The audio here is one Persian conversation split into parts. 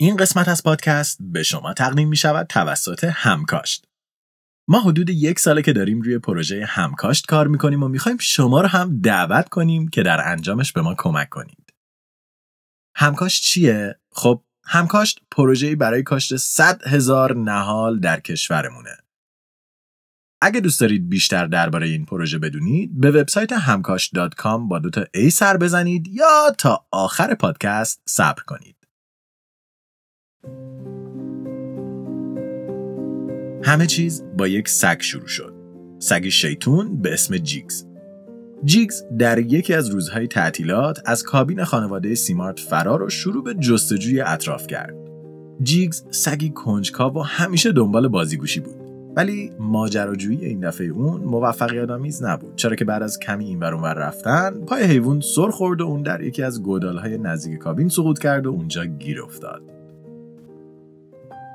این قسمت از پادکست به شما تقدیم می شود توسط همکاشت. ما حدود یک ساله که داریم روی پروژه همکاشت کار می‌کنیم و می‌خوایم شما رو هم دعوت کنیم که در انجامش به ما کمک کنید. همکاشت چیه؟ خب همکاشت پروژه‌ای برای کاشت 100 هزار نهال در کشورمونه. اگه دوست دارید بیشتر درباره این پروژه بدونید به وبسایت همکاش.com با دوتا ای سر بزنید یا تا آخر پادکست صبر کنید. همه چیز با یک سگ شروع شد. سگی شیطون به اسم جیگز. جیگز در یکی از روزهای تعطیلات از کابین خانواده سیمارت فرار و شروع به جستجوی اطراف کرد. جیگز سگی کنجکاو و همیشه دنبال بازیگوشی بود. ولی ماجراجویی این دفعه اون موفقیت آمیز نبود چرا که بعد از کمی این اونور رفتن پای حیوان سر خورد و اون در یکی از گودالهای نزدیک کابین سقوط کرد و اونجا گیر افتاد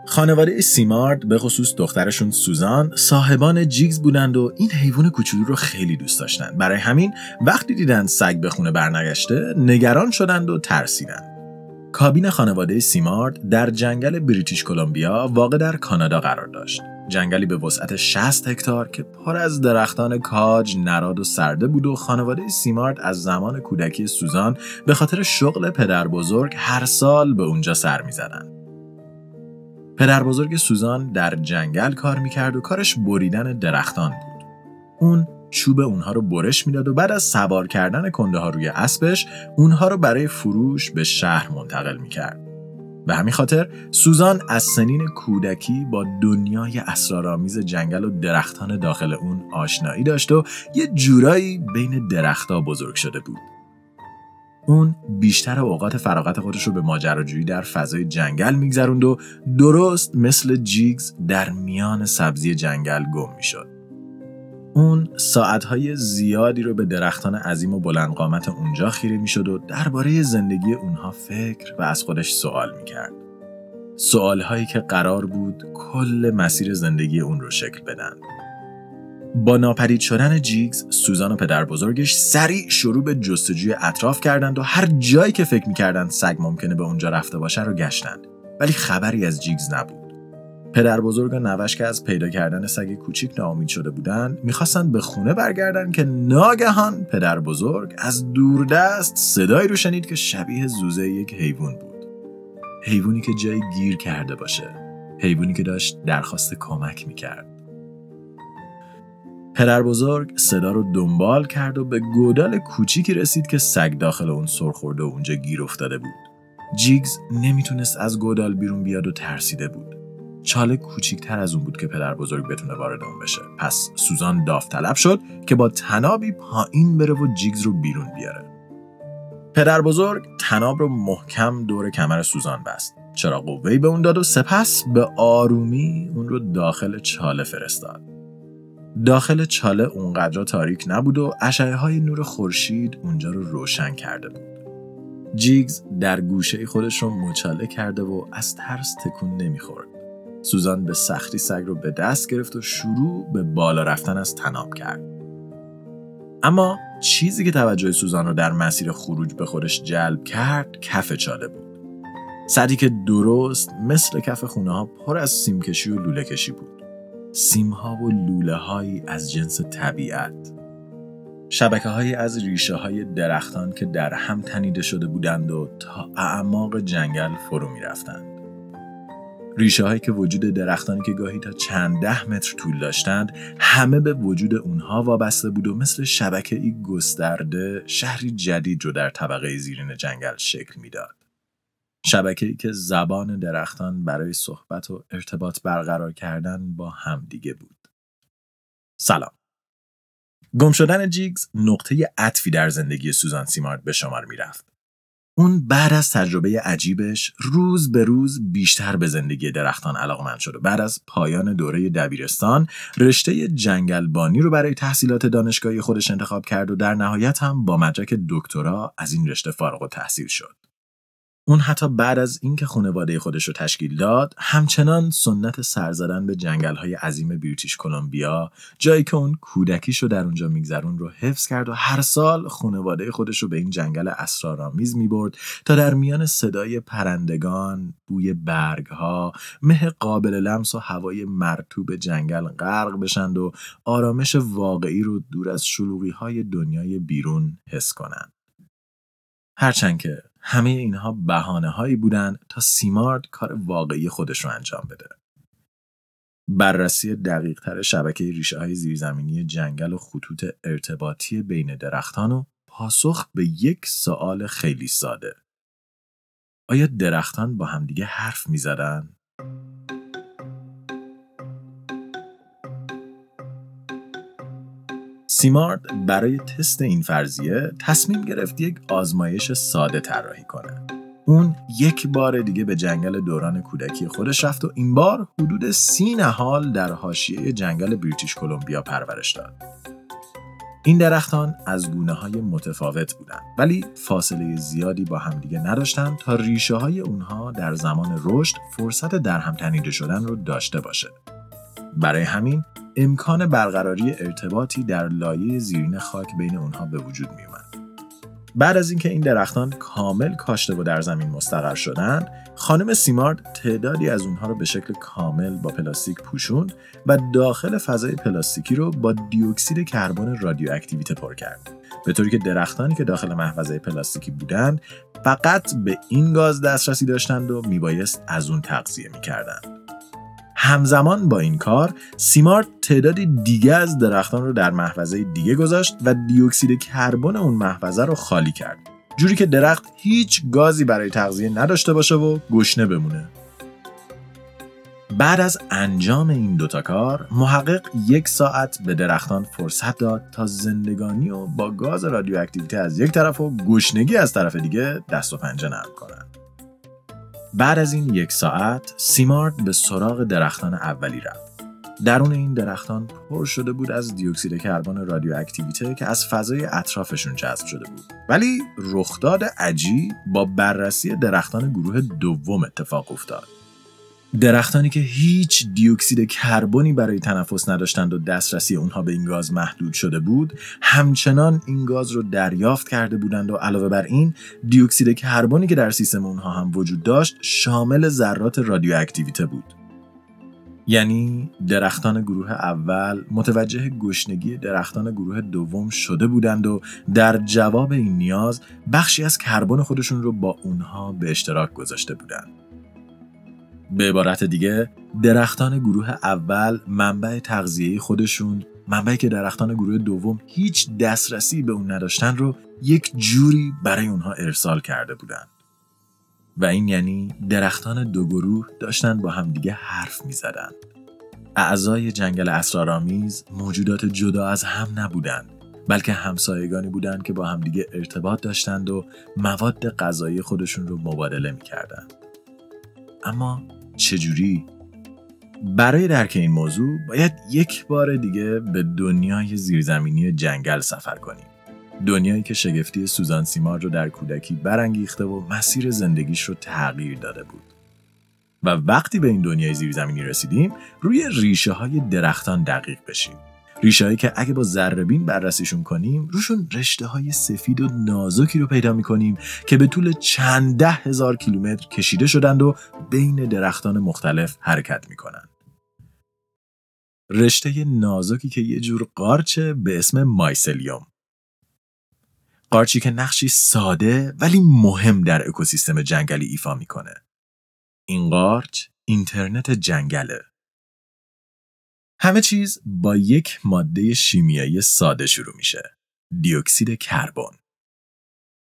خانواده سیمارد به خصوص دخترشون سوزان صاحبان جیگز بودند و این حیوان کوچولو رو خیلی دوست داشتند. برای همین وقتی دیدن سگ به خونه برنگشته نگران شدند و ترسیدند. کابین خانواده سیمارد در جنگل بریتیش کلمبیا واقع در کانادا قرار داشت. جنگلی به وسعت 60 هکتار که پر از درختان کاج، نراد و سرده بود و خانواده سیمارد از زمان کودکی سوزان به خاطر شغل پدر بزرگ هر سال به اونجا سر می‌زدن. پدر بزرگ سوزان در جنگل کار می‌کرد و کارش بریدن درختان بود. اون چوب اونها رو برش می‌داد و بعد از سوار کردن کنده ها روی اسبش اونها رو برای فروش به شهر منتقل می‌کرد. به همین خاطر سوزان از سنین کودکی با دنیای اسرارآمیز جنگل و درختان داخل اون آشنایی داشت و یه جورایی بین درختها بزرگ شده بود. اون بیشتر اوقات فراغت خودش رو به ماجراجویی در فضای جنگل میگذروند و درست مثل جیگز در میان سبزی جنگل گم می‌شد. اون ساعتهای زیادی رو به درختان عظیم و بلند قامت اونجا خیره می‌شد و درباره زندگی اونها فکر و از خودش سوال می‌کرد. سوالهایی که قرار بود کل مسیر زندگی اون رو شکل بدن. با ناپدید شدن جیگز، سوزان و پدر بزرگش سریع شروع به جستجوی اطراف کردند و هر جایی که فکر می‌کردند سگ ممکنه به اونجا رفته باشه رو گشتند. ولی خبری از جیگز نبود. پدر بزرگ و نوش که از پیدا کردن سگ کوچیک ناامید شده بودند می‌خواستند به خونه برگردن که ناگهان پدر بزرگ از دوردست صدایی رو شنید که شبیه زوزه یک حیوان بود حیوانی که جایی گیر کرده باشه حیوانی که داشت درخواست کمک می‌کرد پدر بزرگ صدا رو دنبال کرد و به گودال کوچیکی رسید که سگ داخل اون سر خورده و اونجا گیر افتاده بود. جیگز نمی‌تونست از گودال بیرون بیاد و ترسیده بود. چاله کوچیکتر از اون بود که پدر بزرگ بتونه وارد اون بشه. پس سوزان داوطلب شد که با تنابی پایین بره و جیگز رو بیرون بیاره. پدر بزرگ تناب رو محکم دور کمر سوزان بست. چرا قوهی به اون داد و سپس به آرومی اون رو داخل چاله فرستاد. داخل چاله اونقدر تاریک نبود و اشعه های نور خورشید اونجا رو روشن کرده بود جیگز در گوشه خودش رو مچاله کرده و از ترس تکون نمی‌خورد سوزان به سختی سگ رو به دست گرفت و شروع به بالا رفتن از تناب کرد. اما چیزی که توجه سوزان رو در مسیر خروج به خودش جلب کرد کف چاله بود. سدی که درست مثل کف خونه ها پر از سیمکشی و لوله کشی بود. سیمها و لوله هایی از جنس طبیعت. شبکه های از ریشه های درختان که در هم تنیده شده بودند و تا اعماق جنگل فرو می رفتند. ریشه هایی که وجود درختانی که گاهی تا چند ده متر طول داشتند همه به وجود اونها وابسته بود و مثل شبکه ای گسترده شهری جدید رو در طبقه زیرین جنگل شکل می‌داد. شبکه ای که زبان درختان برای صحبت و ارتباط برقرار کردن با همدیگه بود. سلام. گم شدن جیگز نقطه عطفی در زندگی سوزان سیمارد به شمار می‌رفت. اون بعد از تجربه عجیبش روز به روز بیشتر به زندگی درختان علاقمند شد و بعد از پایان دوره دبیرستان رشته جنگلبانی رو برای تحصیلات دانشگاهی خودش انتخاب کرد و در نهایت هم با مدرک دکترا از این رشته فارغ و تحصیل شد. اون حتی بعد از اینکه خانواده خودش رو تشکیل داد همچنان سنت سر زدن به جنگل های عظیم بریتیش کلمبیا جایی که اون کودکیش رو در اونجا میگذرون رو حفظ کرد و هر سال خانواده خودش رو به این جنگل اسرارآمیز می‌برد تا در میان صدای پرندگان بوی برگ ها مه قابل لمس و هوای مرتوب جنگل غرق بشند و آرامش واقعی رو دور از شلوغی های دنیای بیرون حس کنند. هرچند که همه اینها بهانه هایی بودند تا سیمارد کار واقعی خودش رو انجام بده. بررسی دقیق تر شبکه ریشه های زیرزمینی جنگل و خطوط ارتباطی بین درختان و پاسخ به یک سوال خیلی ساده. آیا درختان با همدیگه حرف می زدن؟ سیمارد برای تست این فرضیه تصمیم گرفت یک آزمایش ساده طراحی کنه. اون یک بار دیگه به جنگل دوران کودکی خودش رفت و این بار حدود سی نهال در حاشیه جنگل بریتیش کلمبیا پرورش داد. این درختان از گونه های متفاوت بودند ولی فاصله زیادی با همدیگه نداشتند تا ریشه های اونها در زمان رشد فرصت در هم تنیده شدن رو داشته باشه. برای همین امکان برقراری ارتباطی در لایه زیرین خاک بین اونها به وجود می اومد. بعد از اینکه این درختان کامل کاشته و در زمین مستقر شدند، خانم سیمارد تعدادی از اونها رو به شکل کامل با پلاستیک پوشوند و داخل فضای پلاستیکی رو با دیوکسید کربن رادیواکتیویته پر کرد. به طوری که درختانی که داخل محفظه پلاستیکی بودند فقط به این گاز دسترسی داشتند و میبایست از اون تغذیه می‌کردند. همزمان با این کار سیمارت تعدادی دیگه از درختان رو در محفظه دیگه گذاشت و دیوکسید کربن اون محفظه رو خالی کرد. جوری که درخت هیچ گازی برای تغذیه نداشته باشه و گشنه بمونه. بعد از انجام این دوتا کار محقق یک ساعت به درختان فرصت داد تا زندگانی و با گاز رادیواکتیویته از یک طرف و گشنگی از طرف دیگه دست و پنجه نرم کنند. بعد از این یک ساعت سیمارد به سراغ درختان اولی رفت. درون این درختان پر شده بود از دیوکسید کربن رادیواکتیویته که از فضای اطرافشون جذب شده بود. ولی رخداد عجیب با بررسی درختان گروه دوم اتفاق افتاد. درختانی که هیچ دیوکسید کربنی برای تنفس نداشتند و دسترسی اونها به این گاز محدود شده بود همچنان این گاز رو دریافت کرده بودند و علاوه بر این دیوکسید کربنی که در سیستم اونها هم وجود داشت شامل ذرات رادیواکتیویته بود. یعنی درختان گروه اول متوجه گشنگی درختان گروه دوم شده بودند و در جواب این نیاز بخشی از کربن خودشون رو با اونها به اشتراک گذاشته بودند. به عبارت دیگه درختان گروه اول منبع تغذیه خودشون منبعی که درختان گروه دوم هیچ دسترسی به اون نداشتن رو یک جوری برای اونها ارسال کرده بودن و این یعنی درختان دو گروه داشتن با همدیگه حرف می زدن. اعضای جنگل اسرارآمیز موجودات جدا از هم نبودند بلکه همسایگانی بودند که با همدیگه ارتباط داشتند و مواد غذایی خودشون رو مبادله می‌کردند. اما چجوری؟ برای درک این موضوع باید یک بار دیگه به دنیای زیرزمینی جنگل سفر کنیم. دنیایی که شگفتی سوزان سیمار رو در کودکی برانگیخته و مسیر زندگیش رو تغییر داده بود. و وقتی به این دنیای زیرزمینی رسیدیم روی ریشه های درختان دقیق بشیم. ریشههایی که اگه با ذربین بررسیشون کنیم روشون رشته های سفید و نازکی رو پیدا می‌کنیم که به طول چند ده هزار کیلومتر کشیده شدند و بین درختان مختلف حرکت می‌کنند. رشته نازکی که یه جور قارچه به اسم مایسلیوم. قارچی که نقشی ساده ولی مهم در اکوسیستم جنگلی ایفا می‌کنه. این قارچ اینترنت جنگله. همه چیز با یک ماده شیمیایی ساده شروع میشه. دیوکسید کربن.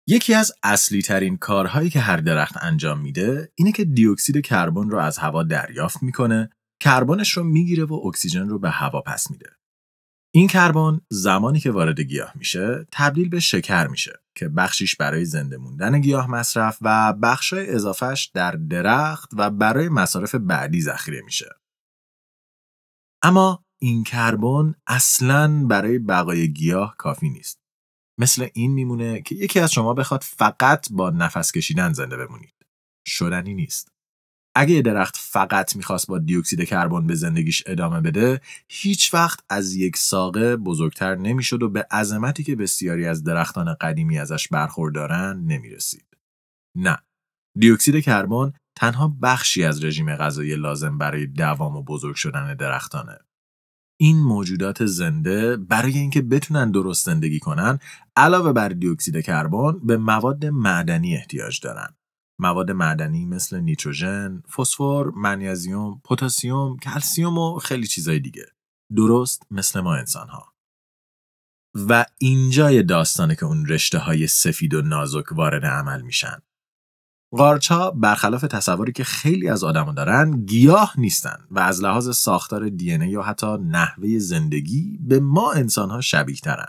یکی از اصلی ترین کارهایی که هر درخت انجام میده اینه که دیوکسید کربن رو از هوا دریافت می‌کنه، کربنش رو می‌گیره و اکسیژن رو به هوا پس میده. این کربن زمانی که وارد گیاه میشه تبدیل به شکر میشه که بخشیش برای زنده موندن گیاه مصرف و بخشای اضافهش در درخت و برای مصارف بعدی ذخیره میشه. اما این کربن اصلا برای بقای گیاه کافی نیست. مثل این میمونه که یکی از شما بخواد فقط با نفس کشیدن زنده بمونید. شدنی نیست. اگه یه درخت فقط می‌خواست با دیوکسید کربن به زندگیش ادامه بده هیچ وقت از یک ساقه بزرگتر نمی‌شد و به عظمتی که بسیاری از درختان قدیمی ازش برخوردارن نمی‌رسید. نه. دیوکسید کربن تنها بخشی از رژیم غذایی لازم برای دوام و بزرگ شدن درختانه. این موجودات زنده برای اینکه بتونن درست زندگی کنن علاوه بر دیوکسید کربن به مواد معدنی احتیاج دارن. مواد معدنی مثل نیتروژن، فسفر، منیزیم، پتاسیم، کلسیوم و خیلی چیزای دیگه. درست مثل ما انسان ها. و اینجای داستانه که اون رشته های سفید و نازک وارد عمل میشن. قارچها برخلاف تصوری که خیلی از آدما دارن گیاه نیستن و از لحاظ ساختار دی یا حتی نحوه زندگی به ما انسانها شبیه ترن.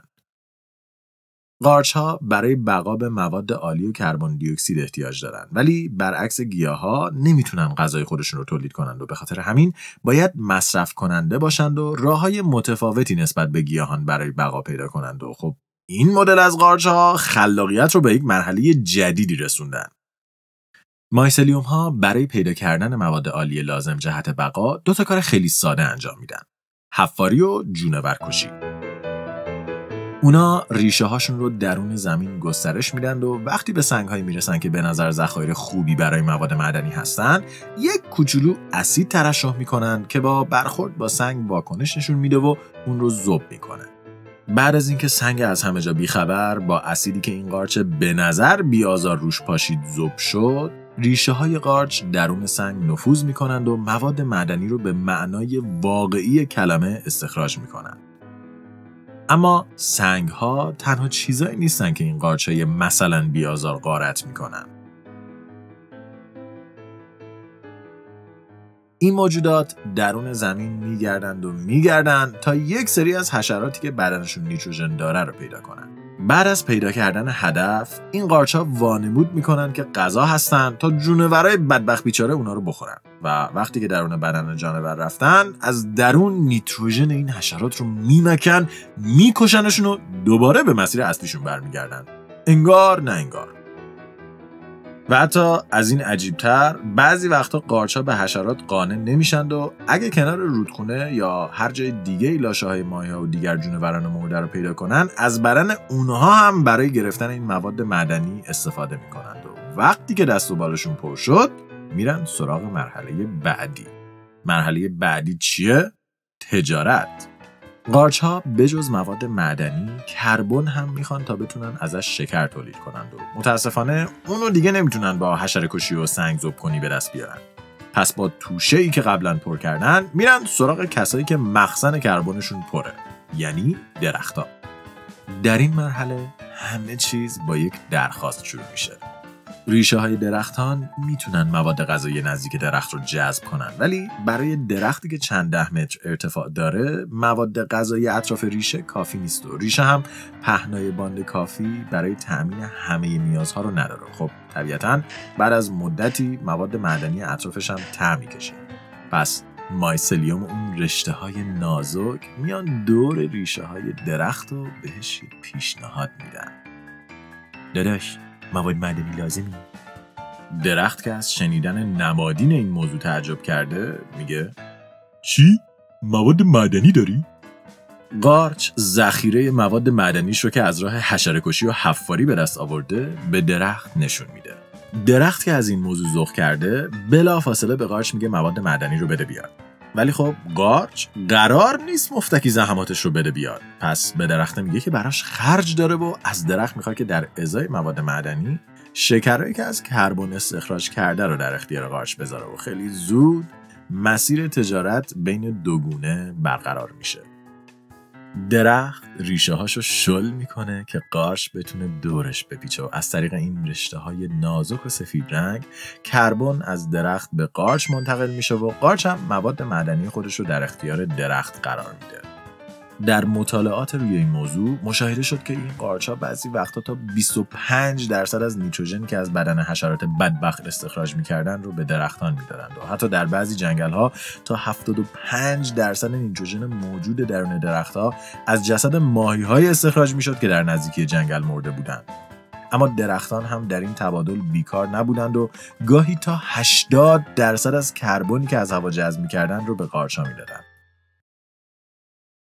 قارچ ها برای بقا به مواد عالی و کربن دی اکسید احتیاج دارن ولی برعکس گیاه ها نمی‌تونن غذای خودشون رو تولید کنند و به خاطر همین باید مصرف کننده باشند و راه های متفاوتی نسبت به گیاهان برای بقا پیدا کنند و خب این مدل از قارچ ها خلاقیت رو به یک مرحله جدیدی رسوندن مایسلیوم ها برای پیدا کردن مواد عالی لازم جهت بقا دو تا کار خیلی ساده انجام میدن. حفاری و جونور کشی اونا ریشه هاشون رو درون زمین گسترش میدن و وقتی به سنگ هایی می‌رسن که به نظر ذخایر خوبی برای مواد معدنی هستن یک کوچولو اسید ترشح می‌کنن که با برخورد با سنگ واکنش نشون میده و اون رو ذوب می‌کنه. بعد از اینکه سنگ از همه جا بیخبر با اسیدی که این قارچ به نظر بیازار روش پاشید ذوب شد ریشه های قارچ درون سنگ نفوذ می‌کنند و مواد معدنی رو به معنای واقعی کلمه استخراج می‌کنند. اما سنگ ها تنها چیزایی نیستن که این قارچه مثلا بیازار قارت می‌کنن. این موجودات درون زمین میگردند و میگردند تا یک سری از حشراتی که بدنشون نیتروژن داره رو پیدا کنند. بعد از پیدا کردن هدف این قارچا وانمود می‌کنن که غذا هستن تا جونورای بدبخت بیچاره اونا رو بخورن. و وقتی که درون بدن جانور رفتن از درون نیتروژن این حشرات رو میمکن میکشنشون و دوباره به مسیر اصلیشون برمیگردن. انگار نه انگار. و حتی از این عجیبتر بعضی وقتا قارچها به حشرات قانع نمیشند و اگه کنار رودخونه یا هر جای دیگه لاشه های مایه و دیگر جونوران مرده رو پیدا کنن از بدن اونها هم برای گرفتن این مواد معدنی استفاده می‌کنند و وقتی که دست و بالشون پر شد میرن سراغ مرحله بعدی مرحله بعدی چیه؟ تجارت قارچ ها بجز مواد معدنی کربن هم می‌خوان تا بتونن ازش شکر تولید کنند و متاسفانه اونو دیگه نمی‌تونن با حشره کشی و سنگ زوب کنی به دست بیارن. پس با توشه ای که قبلا پر کردن میرن سراغ کسایی که مخزن کربنشون پره یعنی درختها. در این مرحله همه چیز با یک درخواست شروع میشه. ریشه های درختان می‌تونن مواد غذایی نزدیک درخت رو جذب کنن. ولی برای درختی که چند ده متر ارتفاع داره مواد غذایی اطراف ریشه کافی نیست و ریشه هم پهنای باند کافی برای تأمین همه نیازها رو نداره. خب طبیعتا بعد از مدتی مواد معدنی اطرافش هم ته می‌کشه. پس مایسلیوم اون رشته های نازک میان دور ریشه های درخت رو بهش پیشنهاد میدن. داداش مواد معدنی لازمی درخت که از شنیدن نمادین این موضوع تعجب کرده میگه چی؟ مواد معدنی داری؟ قارچ ذخیره مواد معدنیش رو که از راه حشرکشی و حفاری به دست آورده به درخت نشون میده درخت که از این موضوع ذوق کرده بلا فاصله به قارچ میگه مواد معدنی رو بده بیاد ولی خب قارچ قرار نیست مفتکی زحماتش رو بده بیاد. پس به درخت میگه که براش خرج داره و از درخت می‌خواد که در ازای مواد معدنی شکرهایی که از کربن استخراج کرده رو در اختیار قارچ بذاره و خیلی زود مسیر تجارت بین دو گونه برقرار میشه. درخت ریشه هاشو شل می‌کنه که قارچ بتونه دورش بپیچه. و از طریق این رشته های نازک و سفید رنگ کربن از درخت به قارچ منتقل میشه و قارچ هم مواد معدنی خودش رو در اختیار درخت قرار میده. در مطالعات روی این موضوع مشاهده شد که این قارچ ها بعضی وقتا تا 25 درصد از نیتروژن که از بدن حشرات بدبخت استخراج می‌کردن رو به درختان می‌دادند و حتی در بعضی جنگل ها تا 75 درصد نیتروژن موجود درون درختها از جسد ماهی های استخراج می‌شد که در نزدیکی جنگل مرده بودند. اما درختان هم در این تبادل بیکار نبودند و گاهی تا 80 درصد از کربنی که از هوا جذب می‌کردند رو به قارچها می‌دادند.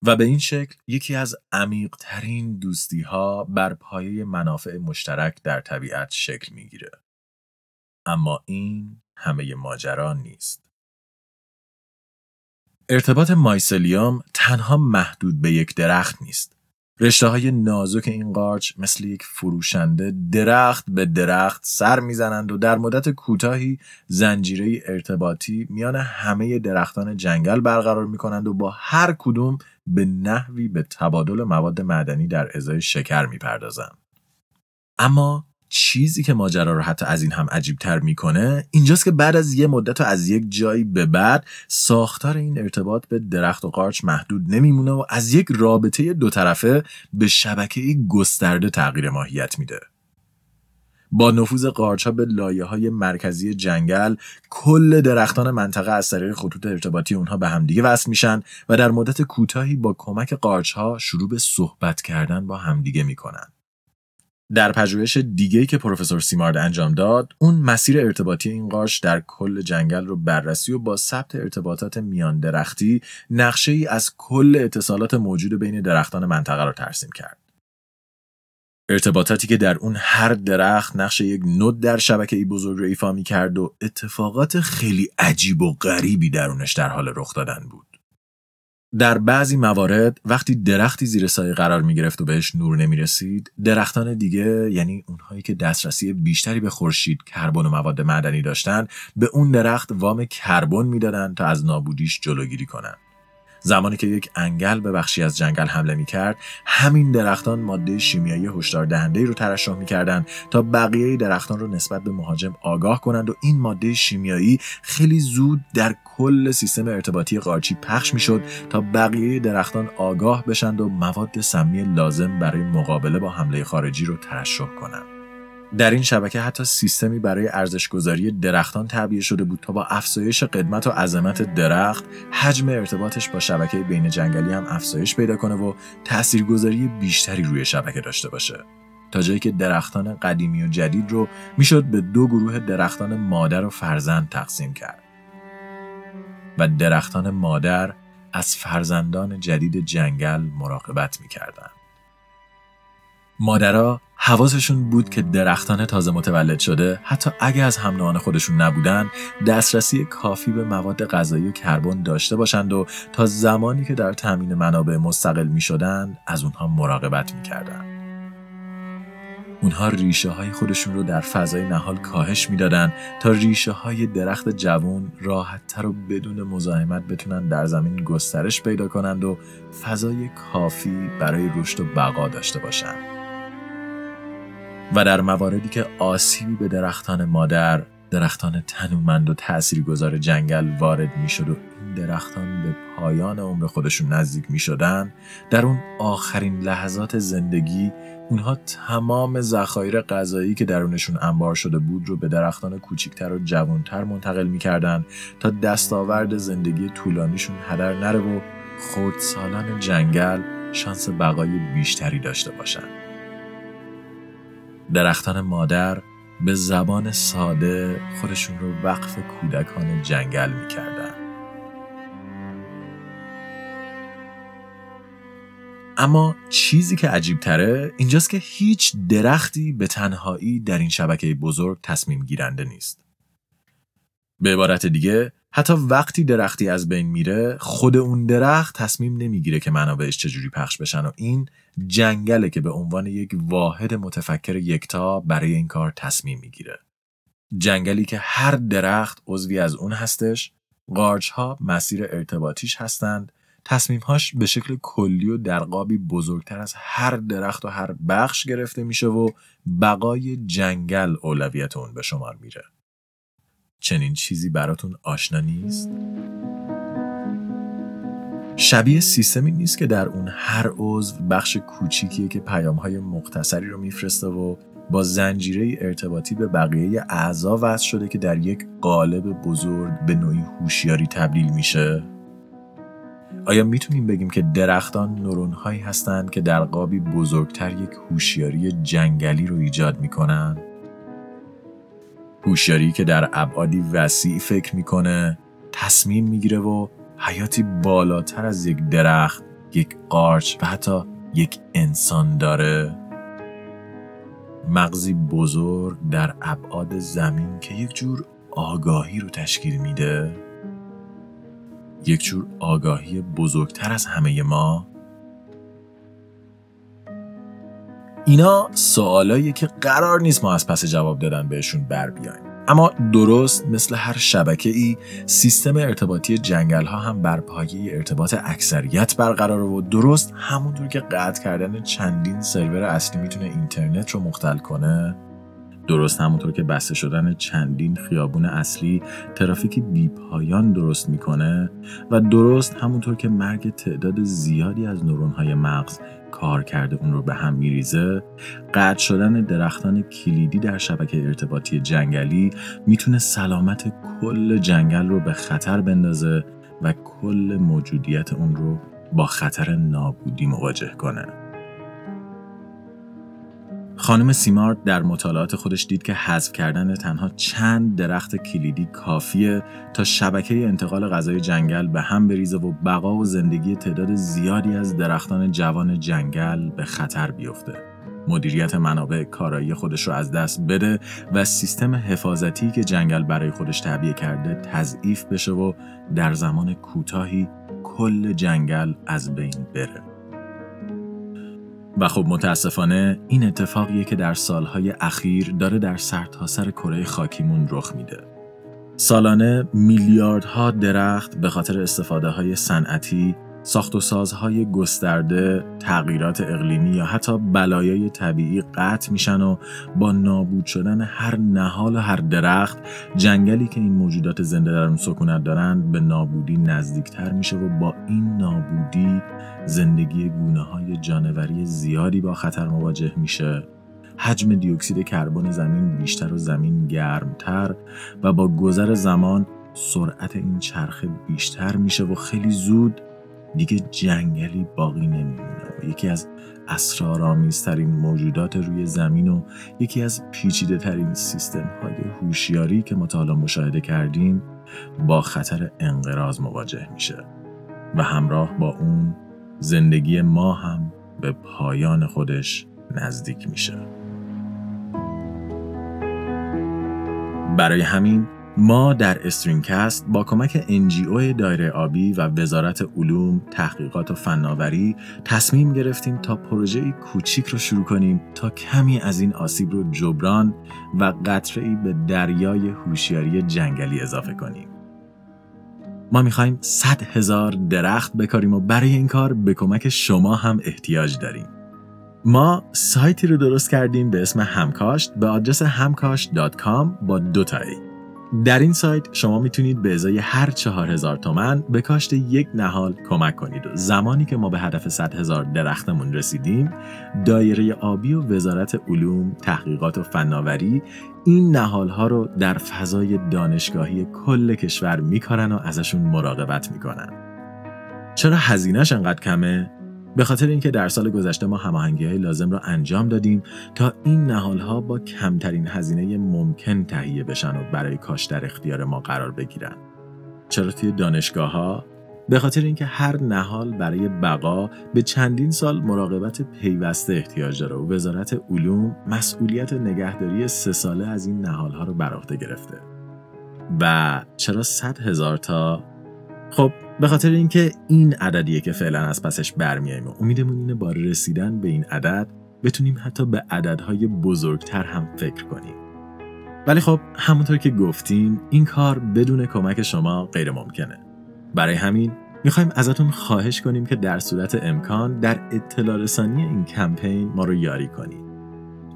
و به این شکل یکی از عمیقترین دوستی ها بر پایه منافع مشترک در طبیعت شکل می‌گیره. اما این همه ماجرا نیست. ارتباط مایسلیوم تنها محدود به یک درخت نیست. رشته های نازک این قارچ مثل یک فروشنده درخت به درخت سر می‌زنند و در مدت کوتاهی زنجیره ارتباطی میان همه درختان جنگل برقرار می کنند و با هر کدوم به نحوی به تبادل مواد معدنی در ازای شکر می‌پردازند. اما چیزی که ماجرا رو حتی از این هم عجیب تر می‌کنه اینجاست که بعد از یه مدت و از یک جایی به بعد ساختار این ارتباط به درخت و قارچ محدود نمیمونه و از یک رابطه دو طرفه به شبکه گسترده تغییر ماهیت میده. با نفوذ قارچ به لایه های مرکزی جنگل کل درختان منطقه از طریق خطوط ارتباطی اونها به همدیگه وصل میشن و در مدت کوتاهی با کمک قارچ شروع به صحبت کردن با همدیگه می‌کنن. در پژوهش دیگه که پروفسور سیمارد انجام داد اون مسیر ارتباطی این قارچ در کل جنگل رو بررسی و با ثبت ارتباطات میان درختی نقشه ای از کل اتصالات موجود بین درختان منطقه را ترسیم کرد. ارتباطاتی که در اون هر درخت نقش یک نود در شبکه ای بزرگ رو ایفا می کرد و اتفاقات خیلی عجیب و غریبی درونش در حال رخ دادن بود. در بعضی موارد وقتی درختی زیر سایه قرار می گرفت و بهش نور نمی رسید درختان دیگه یعنی اونهایی که دسترسی بیشتری به خورشید کربن و مواد معدنی داشتن به اون درخت وام کربن می‌دادند تا از نابودیش جلوگیری کنند زمانی که یک انگل به بخشی از جنگل حمله می کرد همین درختان ماده شیمیایی هشدار دهنده رو ترشح می کردن تا بقیه درختان رو نسبت به مهاجم آگاه کنند و این ماده شیمیایی خیلی زود در کل سیستم ارتباطی قارچی پخش می شد تا بقیه درختان آگاه بشند و مواد سمی لازم برای مقابله با حمله خارجی رو ترشح کنند. در این شبکه حتی سیستمی برای ارزشگذاری درختان تعبیه شده بود تا با افزایش قدمت و عظمت درخت حجم ارتباطش با شبکه بین جنگلی هم افزایش پیدا کنه و تاثیرگذاری بیشتری روی شبکه داشته باشه. تا جایی که درختان قدیمی و جدید رو می‌شد به دو گروه درختان مادر و فرزند تقسیم کرد. و درختان مادر از فرزندان جدید جنگل مراقبت می‌کردند. مادرها حواسشون بود که درختان تازه متولد شده حتی اگه از هم خودشون نبودن دسترسی کافی به مواد غذایی و کربن داشته باشند و تا زمانی که در تامین منابع مستقل می شدن از اونها مراقبت می کردن. اونها ریشه های خودشون رو در فضای نهال کاهش می‌دادند تا ریشه های درخت جوون راحتتر و بدون مزاحمت بتونن در زمین گسترش پیدا کنند و فضای کافی برای رشد و بقا داشته باشند. و در مواردی که آسیبی به درختان مادر درختان تنومند و تاثیرگذار جنگل وارد می شد و این درختان به پایان عمر خودشون نزدیک می شدن در اون آخرین لحظات زندگی اونها تمام ذخایر غذایی که درونشون انبار شده بود رو به درختان کوچیکتر و جوانتر منتقل می‌کردن تا دستاورد زندگی طولانیشون هدر نره و خردسالان جنگل شانس بقای بیشتری داشته باشند. درختان مادر به زبان ساده خودشون رو وقف کودکان جنگل می‌کردن اما چیزی که عجیب تره اینجاست که هیچ درختی به تنهایی در این شبکه بزرگ تصمیم گیرنده نیست. به عبارت دیگه حتی وقتی درختی از بین میره خود اون درخت تصمیم نمی‌گیره که منابعش چجوری پخش بشن و این جنگله که به عنوان یک واحد متفکر یکتا برای این کار تصمیم می‌گیره. جنگلی که هر درخت عضوی از اون هستش قارچ ها مسیر ارتباطیش هستند تصمیمهاش به شکل کلی و در قابی بزرگتر از هر درخت و هر بخش گرفته میشه و بقای جنگل اولویت اون به شمار میره. چنین چیزی براتون آشنا نیست؟ شبیه سیستمی نیست که در اون هر عضو بخش کوچیکیه که پیامهای مختصری رو میفرسته و با زنجیره ارتباطی به بقیه اعضا وصل شده که در یک قالب بزرگ به نوعی هوشیاری تبدیل میشه آیا می‌تونیم بگیم که درختان نورون هایی هستند که در قابی بزرگتر یک هوشیاری جنگلی رو ایجاد می‌کنن؟ هوشیاری که در ابعادی وسیع فکر می‌کنه، تصمیم می‌گیره و حیاتی بالاتر از یک درخت، یک قارچ و حتی یک انسان داره؟ مغزی بزرگ در ابعاد زمین که یک جور آگاهی رو تشکیل میده؟ یک جور آگاهی بزرگتر از همه ما اینا سوالایی که قرار نیست ما از پس جواب دادن بهشون بر بیایم. اما درست مثل هر شبکه ای سیستم ارتباطی جنگل ها هم بر پایه ارتباط اکثریت برقرار و درست همونطور که قطع کردن چندین سرور اصلی می‌تونه اینترنت رو مختل کنه. درست همونطور که بسته شدن چندین خیابون اصلی ترافیکی بیپایان درست می‌کنه و درست همونطور که مرگ تعداد زیادی از نورونهای مغز کار کرده اون رو به هم میریزه قطع شدن درختان کلیدی در شبکه ارتباطی جنگلی می‌تونه سلامت کل جنگل رو به خطر بندازه و کل موجودیت اون رو با خطر نابودی مواجه کنه. خانم سیمارد در مطالعات خودش دید که حذف کردن تنها چند درخت کلیدی کافیه تا شبکه انتقال غذای جنگل به هم بریزه و بقا و زندگی تعداد زیادی از درختان جوان جنگل به خطر بیفته. مدیریت منابع کارایی خودش رو از دست بده و سیستم حفاظتی که جنگل برای خودش تعبیه کرده تضعیف بشه و در زمان کوتاهی کل جنگل از بین بره. و خب متاسفانه این اتفاقیه که در سالهای اخیر داره در سرتاسر سر کره خاکیمون رخ میده. سالانه میلیاردها درخت به خاطر استفاده های صنعتی ساخت و سازهای گسترده، تغییرات اقلیمی یا حتی بلایای طبیعی قطع میشن و با نابود شدن هر نهال و هر درخت جنگلی که این موجودات زنده در اون سکونت دارند به نابودی نزدیکتر میشه و با این نابودی زندگی گونه های جانوری زیادی با خطر مواجه میشه. حجم دیوکسید کربن زمین بیشتر و زمین گرمتر و با گذر زمان سرعت این چرخه بیشتر میشه و خیلی زود دیگه جنگلی باقی نمیمونه و یکی از اسرارآمیزترین موجودات روی زمین و یکی از پیچیده ترین سیستم های هوشیاری که ما تا مشاهده کردیم با خطر انقراض مواجه میشه و همراه با اون زندگی ما هم به پایان خودش نزدیک میشه. برای همین ما در استرینکست با کمک انجیو دایره آبی و وزارت علوم، تحقیقات و فناوری تصمیم گرفتیم تا پروژه کوچیک رو شروع کنیم تا کمی از این آسیب رو جبران و قطره به دریای هوشیاری جنگلی اضافه کنیم. ما می‌خوایم 100 هزار درخت بکاریم و برای این کار به کمک شما هم احتیاج داریم. ما سایتی رو درست کردیم به اسم همکاشت به آدرس همکاشت.com با دو. در این سایت شما می‌تونید به ازای هر چهار هزار تومن به کاشت یک نهال کمک کنید و زمانی که ما به هدف 100 هزار درختمون رسیدیم دایره آبی و وزارت علوم، تحقیقات و فناوری این نهال ها رو در فضای دانشگاهی کل کشور میکارن و ازشون مراقبت می‌کنن. چرا هزینهش انقدر کمه؟ به خاطر اینکه در سال گذشته ما هماهنگی های لازم را انجام دادیم تا این نهال ها با کمترین هزینه ممکن تهیه بشن و برای کاش در اختیار ما قرار بگیرن. چرا توی دانشگاه ها به خاطر اینکه هر نهال برای بقا به چندین سال مراقبت پیوسته احتیاج داره و وزارت علوم مسئولیت نگهداری سه ساله از این نهال ها رو بر عهده گرفته. و چرا صد هزار تا خب به خاطر اینکه این عددیه که فعلا از پسش برمیاییم و امیدمون اینه با رسیدن به این عدد بتونیم حتی به عددهای بزرگتر هم فکر کنیم. ولی خب همونطور که گفتیم این کار بدون کمک شما غیر ممکنه برای همین می‌خوایم ازتون خواهش کنیم که در صورت امکان در اطلاع رسانی این کمپین ما رو یاری کنید.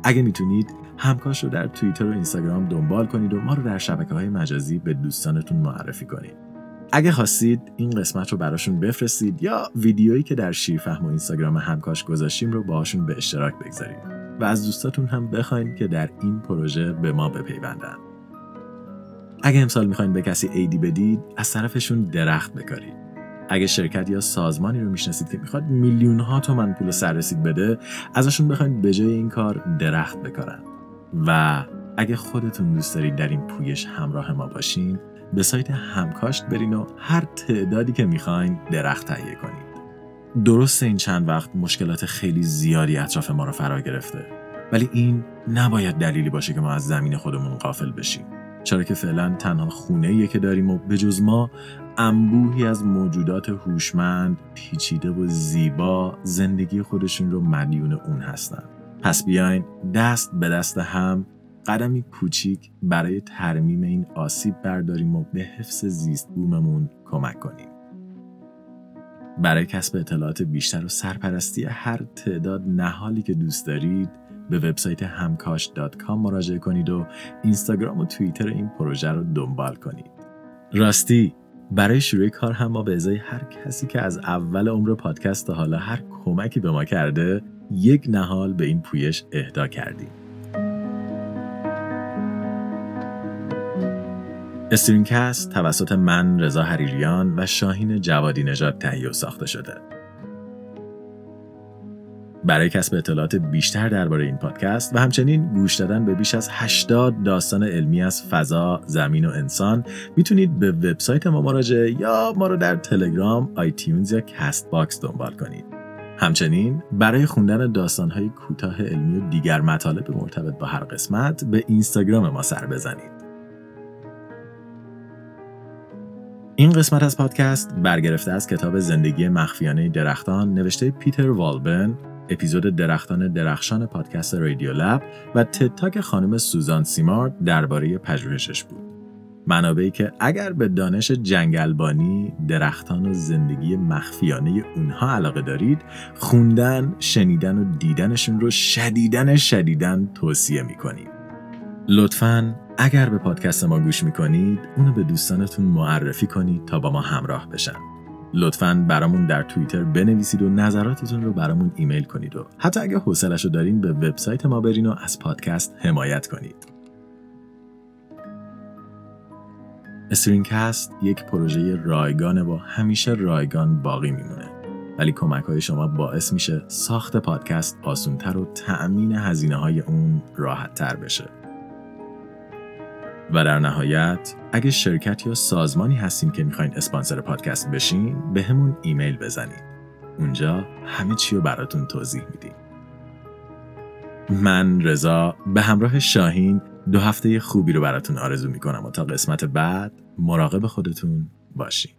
اگه می‌تونید همکاش رو در توییتر و اینستاگرام دنبال کنید و ما رو در شبکه های مجازی به دوستانتون معرفی کنید. اگه خواستید این قسمت رو براشون بفرستید یا ویدیویی که در شیرفهم و اینستاگرام همکاش گذاشتیم رو باهاشون به اشتراک بگذارید و از دوستاتون هم بخواین که در این پروژه به ما بپیوندن. اگه امسال می‌خواین به کسی ایدی بدید از طرفشون درخت بکارید. اگه شرکت یا سازمانی رو می‌شناسید که می‌خواد میلیون ها تومن پول سررسید بده ازشون بخواید به جای این کار درخت بکارن و اگه خودتون دوست دارید در این پویش همراه ما باشین به سایت همکاشت برین و هر تعدادی که می‌خواین درخت تهیه کنید درسته این چند وقت مشکلات خیلی زیادی اطراف ما رو فرا گرفته. ولی این نباید دلیلی باشه که ما از زمین خودمون غافل بشیم. چرا که فعلا تنها خونه که داریم و به جز ما انبوهی از موجودات هوشمند پیچیده و زیبا زندگی خودشون رو مدیون اون هستن. پس بیاین دست به دست هم قدمی کوچیک برای ترمیم این آسیب برداریم و به حفظ زیست بوممون کمک کنیم برای کسب اطلاعات بیشتر و سرپرستی هر تعداد نهالی که دوست دارید به وبسایت همکاش مراجعه کنید و اینستاگرام و توییتر این پروژه رو دنبال کنید. راستی برای شروع کار هم ما به ازای هر کسی که از اول عمر پادکست تا حالا هر کمکی به ما کرده یک نهال به این پویش اهدا کردیم. استرینکست توسط من رضا حریریان و شاهین جوادی نژاد تهیه و ساخته شده. برای کسب اطلاعات بیشتر درباره این پادکست و همچنین گوش دادن به بیش از 80 داستان علمی از فضا، زمین و انسان می‌تونید به وبسایت ما مراجعه یا ما رو در تلگرام، آیتیونز یا کست باکس دنبال کنید. همچنین برای خوندن داستانهای کوتاه علمی و دیگر مطالب مرتبط با هر قسمت به اینستاگرام ما سر بزنید. این قسمت از پادکست برگرفته از کتاب زندگی مخفیانه درختان نوشته پیتر والبن اپیزود درختان درخشان پادکست رادیو لب و تتاک خانم سوزان سیمارد درباره پژوهشش بود. منابعی که اگر به دانش جنگلبانی، درختان و زندگی مخفیانه اونها علاقه دارید، خوندن، شنیدن و دیدنشون رو شدیدن شدیدن توصیه می‌کنیم. لطفاً اگر به پادکست ما گوش می‌کنید اونو به دوستانتون معرفی کنید تا با ما همراه بشن. لطفا برامون در توییتر بنویسید و نظراتتون رو برامون ایمیل کنید و حتی اگه حوصلش رو دارین به وبسایت ما برین و از پادکست حمایت کنید. استرینکست یک پروژه رایگانه و همیشه رایگان باقی میمونه. ولی کمک های شما باعث میشه ساخت پادکست آسونتر و تأمین هزینه های اون راحت تر بشه. و در نهایت اگه شرکت یا سازمانی هستین که می‌خواین اسپانسر پادکست بشین به همون ایمیل بزنید اونجا همه چی رو براتون توضیح میدیم. من رضا به همراه شاهین دو هفته خوبی رو براتون آرزو می‌کنم و تا قسمت بعد مراقب خودتون باشین.